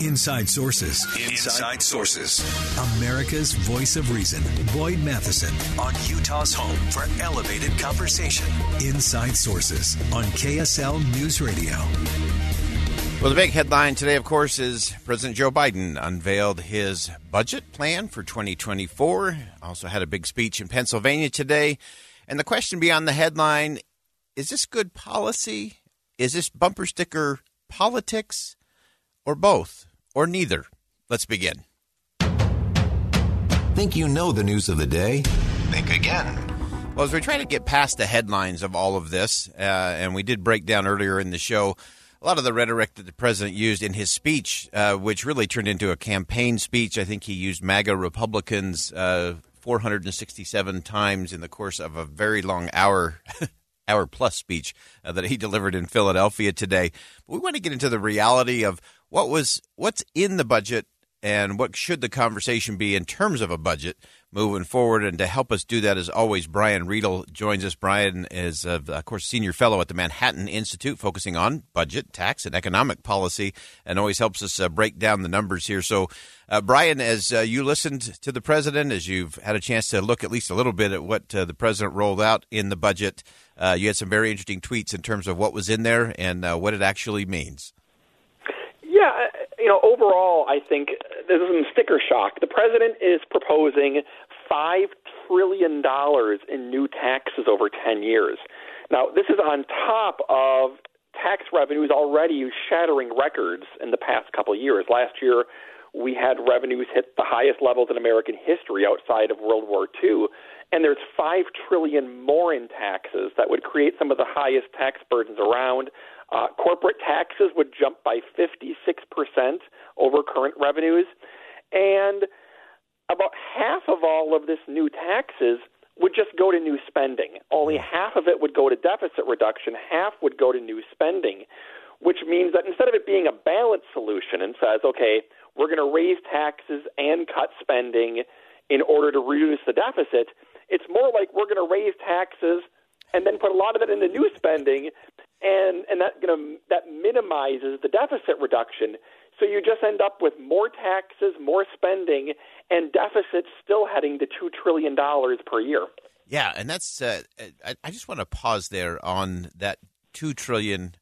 Inside Sources. Inside Sources. America's voice of reason. Boyd Matheson on Utah's home for elevated conversation. Inside Sources on KSL News Radio. Well, the big headline today, of course, is President Joe Biden unveiled his budget plan for 2024. Also had a big speech in Pennsylvania today. And the question beyond the headline is this good policy? Is this bumper sticker politics? Or both, or neither? Let's begin. Think you know the news of the day? Think again. Well, as we try to get past the headlines of all of this, uh, and we did break down earlier in the show a lot of the rhetoric that the president used in his speech, uh, which really turned into a campaign speech. I think he used MAGA Republicans uh, 467 times in the course of a very long hour hour plus speech uh, that he delivered in Philadelphia today. But we want to get into the reality of what was what's in the budget and what should the conversation be in terms of a budget moving forward. And to help us do that, as always, Brian Riedl joins us. Brian is, uh, of course, senior fellow at the Manhattan Institute, focusing on budget, tax, and economic policy, and always helps us uh, break down the numbers here. So, uh, Brian, as uh, you listened to the president, as you've had a chance to look at least a little bit at what uh, the president rolled out in the budget, uh, you had some very interesting tweets in terms of what was in there and what it actually means. You know, overall, I think there's some sticker shock. The president is proposing five trillion dollars in new taxes over ten years. Now, this is on top of tax revenues already shattering records in the past couple of years. Last year, we had revenues hit the highest levels in American history outside of World War II, and there's five trillion more in taxes that would create some of the highest tax burdens around. Uh, corporate taxes would jump by 56% over current revenues. And about half of all of this new taxes would just go to new spending. Only half of it would go to deficit reduction, half would go to new spending, which means that instead of it being a balanced solution and says, okay, we're going to raise taxes and cut spending in order to reduce the deficit, it's more like we're going to raise taxes and then put a lot of it into new spending and and that you know that minimizes the deficit reduction. So you just end up with more taxes, more spending, and deficits still heading to two trillion dollars per year. Yeah, and that's uh, I, I just want to pause there on that two trillion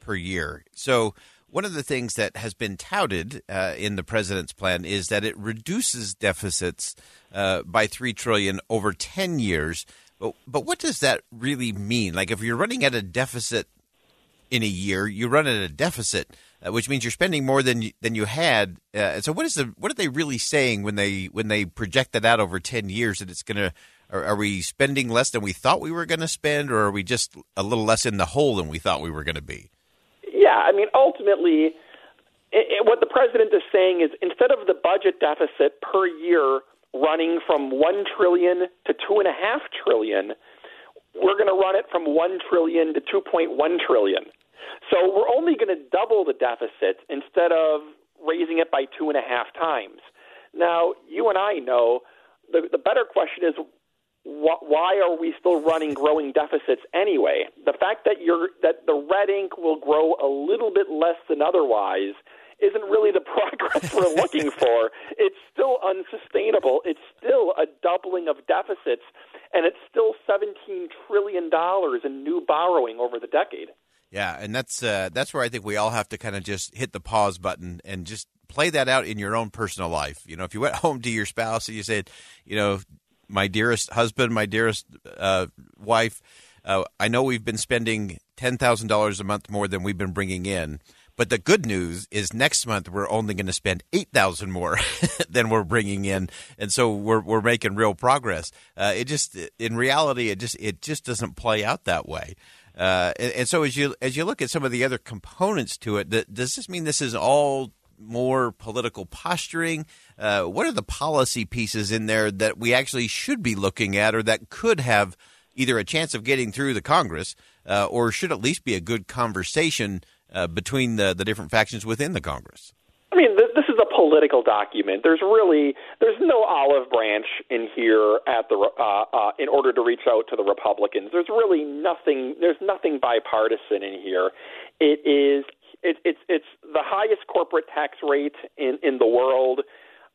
per year. So one of the things that has been touted uh, in the president's plan is that it reduces deficits uh, by three trillion over ten years. But but what does that really mean? Like if you're running at a deficit in a year, you run at a deficit, uh, which means you're spending more than you, than you had. Uh, so, what is the what are they really saying when they when they project that out over ten years that it's going to? Are, are, we spending less than we thought we were going to spend, or are we just a little less in the hole than we thought we were going to be? Yeah, I mean, ultimately, it, it, what the president is saying is instead of the budget deficit per year running from one trillion to two and a half trillion, we're going to run it from one trillion to two point one trillion. So we're only going to double the deficit instead of raising it by two and a half times. Now, you and I know the, the better question is wh- why are we still running growing deficits anyway? The fact that you're that the red ink will grow a little bit less than otherwise isn't really the progress we're looking for. It's still unsustainable. It's still a doubling of deficits, and it's still $17 trillion in new borrowing over the decade. Yeah, and that's uh, that's where I think we all have to kind of just hit the pause button and just play that out in your own personal life. You know, if you went home to your spouse and you said, you know, my dearest husband, my dearest uh, wife, uh, I know we've been spending ten thousand dollars a month more than we've been bringing in. But the good news is next month we're only going to spend eight thousand more than we're bringing in, and so we're we're making real progress. Uh, it just in reality it just it just doesn't play out that way. Uh, and, and, so as you as you look at some of the other components to it, does this mean this is all more political posturing? Uh, what are the policy pieces in there that we actually should be looking at, or that could have either a chance of getting through the Congress, uh, or should at least be a good conversation uh, between the the different factions within the Congress? I mean, this is a political document. There's really there's no olive branch in here at the uh, uh, in order to reach out to the Republicans. There's really nothing. There's nothing bipartisan in here. It is it, it's it's the highest corporate tax rate in in the world.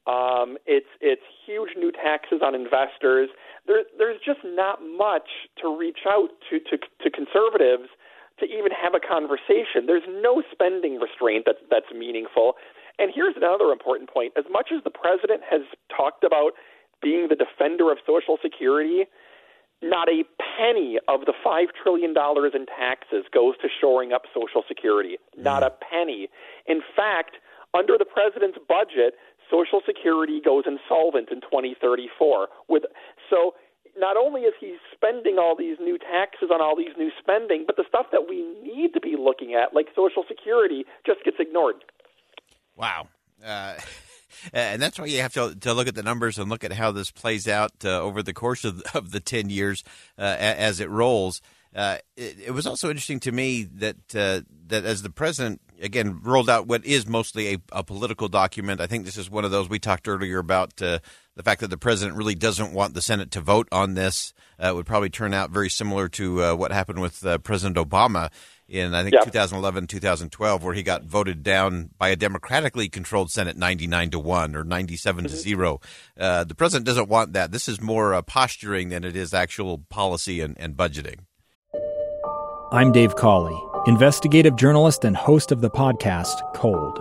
Um, it's it's huge new taxes on investors. There, there's just not much to reach out to to, to conservatives to even have a conversation. There's no spending restraint that's that's meaningful. And here's another important point. As much as the president has talked about being the defender of Social Security, not a penny of the $5 trillion in taxes goes to shoring up Social Security. Not mm. a penny. In fact, under the president's budget, Social Security goes insolvent in 2034. With so not only is he spending all these new taxes on all these new spending, but the stuff that we need to be looking at, like Social Security, just gets ignored. Wow. Uh, and that's why you have to, to look at the numbers and look at how this plays out uh, over the course of, of the 10 years uh, as it rolls. Uh, it, it, was also interesting to me that uh, that as the president again rolled out what is mostly a, a, political document, I think this is one of those we talked earlier about uh, the fact that the president really doesn't want the Senate to vote on this. Uh, would probably turn out very similar to uh, what happened with uh, President Obama in I think yeah. 2011 2012 where he got voted down by a democratically controlled Senate 99 to 1 or 97 to mm-hmm. 0 uh, the president doesn't want that this is more uh, posturing than it is actual policy and, and budgeting I'm Dave Cawley investigative journalist and host of the podcast Cold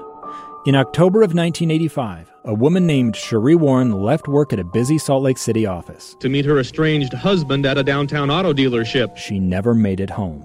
in October of 1985 a woman named Sheree Warren left work at a busy Salt Lake City office to meet her estranged husband at a downtown auto dealership. She never made it home.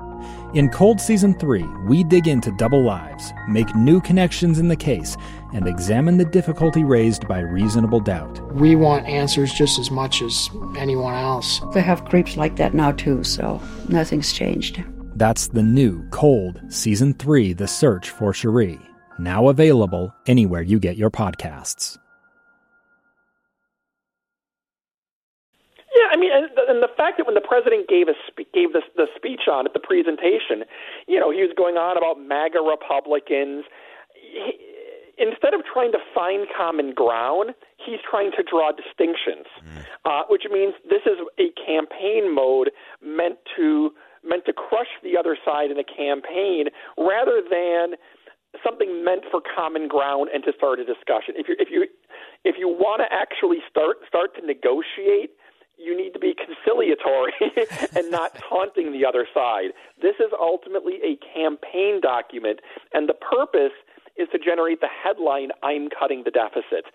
In Cold Season 3, we dig into double lives, make new connections in the case, and examine the difficulty raised by reasonable doubt. We want answers just as much as anyone else. They have creeps like that now, too, so nothing's changed. That's the new Cold Season 3 The Search for Sheree, now available anywhere you get your podcasts. Yeah, I mean, and the, fact that when the president gave a spe- gave the, the speech on it, the presentation, you know, he was going on about MAGA Republicans. He, instead of trying to find common ground, he's trying to draw distinctions, mm. uh, which means this is a campaign mode meant to meant to crush the other side in a campaign, rather than something meant for common ground and to start a discussion. If you if you if you want to actually start start to negotiate you need to be conciliatory and not taunting the other side. This is ultimately a campaign document, and the purpose is to generate the headline, I'm cutting the deficit.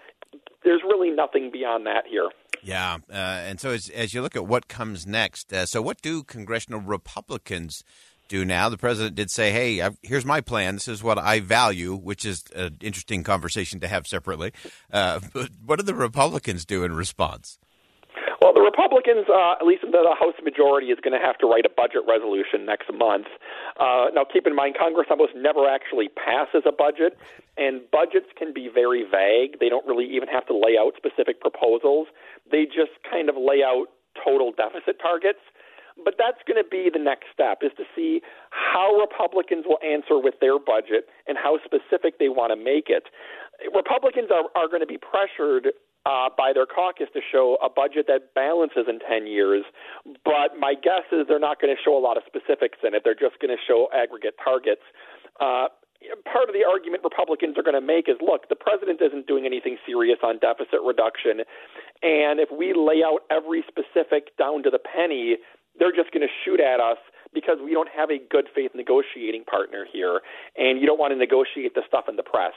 There's really nothing beyond that here. Yeah, uh, and so as, as you look at what comes next, uh, so what do congressional Republicans do now? The president did say, "Hey, I've, here's my plan. This is what I value," which is an interesting conversation to have separately. Uh, but what do the Republicans do in response? Well, the Republicans, uh, at least the House majority, is going to have to write a budget resolution next month. Uh, now, keep in mind, Congress almost never actually passes a budget, and budgets can be very vague. They don't really even have to lay out specific proposals. They just kind of lay out total deficit targets. But that's going to be the next step is to see how Republicans will answer with their budget and how specific they want to make it. Republicans are, are going to be pressured uh, by their caucus to show a budget that balances in 10 years. But my guess is they're not going to show a lot of specifics in it. They're just going to show aggregate targets. Uh, part of the argument Republicans are going to make is look, the president isn't doing anything serious on deficit reduction. And if we lay out every specific down to the penny, they're just going to shoot at us because we don't have a good faith negotiating partner here. And you don't want to negotiate the stuff in the press.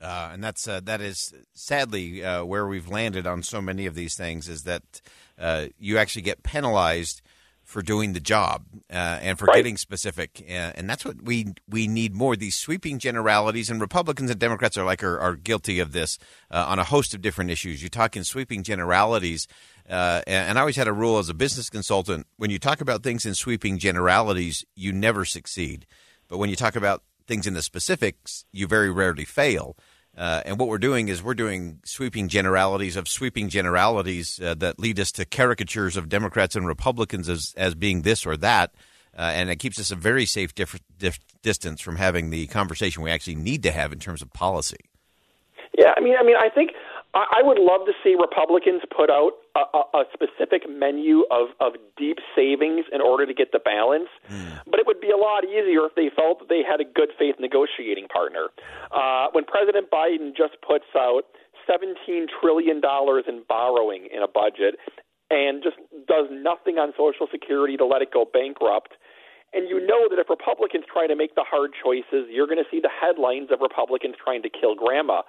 Uh, and that's uh, that is sadly uh, where we've landed on so many of these things is that uh, you actually get penalized for doing the job uh, and for right. getting specific, uh, and that's what we we need more. These sweeping generalities, and Republicans and Democrats are like are, are guilty of this uh, on a host of different issues. You talk in sweeping generalities, uh, and I always had a rule as a business consultant: when you talk about things in sweeping generalities, you never succeed. But when you talk about things in the specifics, you very rarely fail. Uh, and what we're doing is we're doing sweeping generalities of sweeping generalities uh, that lead us to caricatures of Democrats and Republicans as, as being this or that. Uh, and it keeps us a very safe dif- dif- distance from having the conversation we actually need to have in terms of policy. Yeah, I mean, I mean, I think I would love to see Republicans put out a, a, specific menu of, of deep savings in order to get the balance, mm. but it would be a lot easier if they felt that they had a good faith negotiating partner. Uh, when President Biden just puts out $17 trillion in borrowing in a budget and just does nothing on Social Security to let it go bankrupt, and you know that if Republicans try to make the hard choices, you're going to see the headlines of Republicans trying to kill grandma.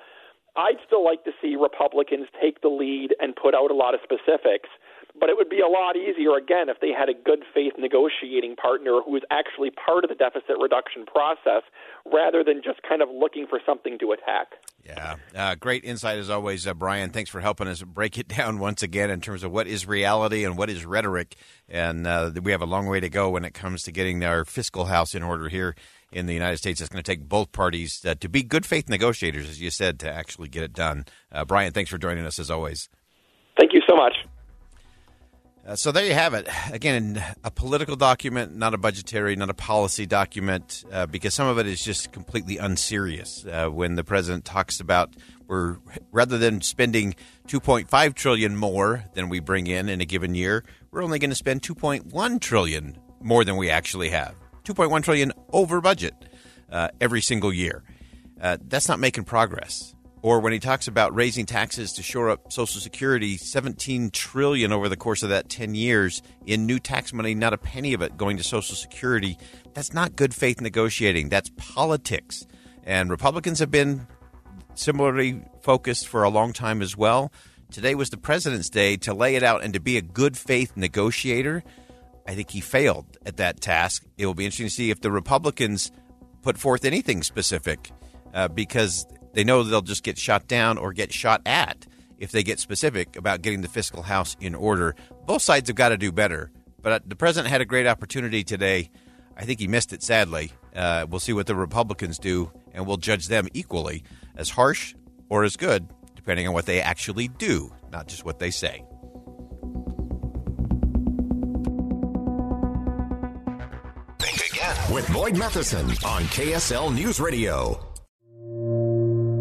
I'd still like to see Republicans take the lead and put out a lot of specifics. But it would be a lot easier, again, if they had a good faith negotiating partner who was actually part of the deficit reduction process rather than just kind of looking for something to attack. Yeah, uh, great insight as always, uh, Brian. Thanks for helping us break it down once again in terms of what is reality and what is rhetoric. And uh, we have a long way to go when it comes to getting our fiscal house in order here in the United States. It's going to take both parties uh, to be good faith negotiators, as you said, to actually get it done. Uh, Brian, thanks for joining us as always. Thank you so much. Uh, so there you have it. Again, a political document, not a budgetary, not a policy document, uh, because some of it is just completely unserious. Uh, when the president talks about we're rather than spending 2.5 trillion more than we bring in in a given year, we're only going to spend 2.1 trillion more than we actually have. 2.1 trillion over budget uh, every single year. Uh, that's not making progress. Or when he talks about raising taxes to shore up Social Security, 17 trillion over the course of that 10 years in new tax money, not a penny of it going to Social Security. That's not good faith negotiating. That's politics. And Republicans have been similarly focused for a long time as well. Today was the president's day to lay it out and to be a good faith negotiator. I think he failed at that task. It will be interesting to see if the Republicans put forth anything specific uh, because they know they'll just get shot down or get shot at if they get specific about getting the fiscal house in order. Both sides have got to do better. But uh, the president had a great opportunity today. I think he missed it sadly. Uh, we'll see what the Republicans do, and we'll judge them equally as harsh or as good, depending on what they actually do, not just what they say. with Boyd Matheson on KSL News Radio.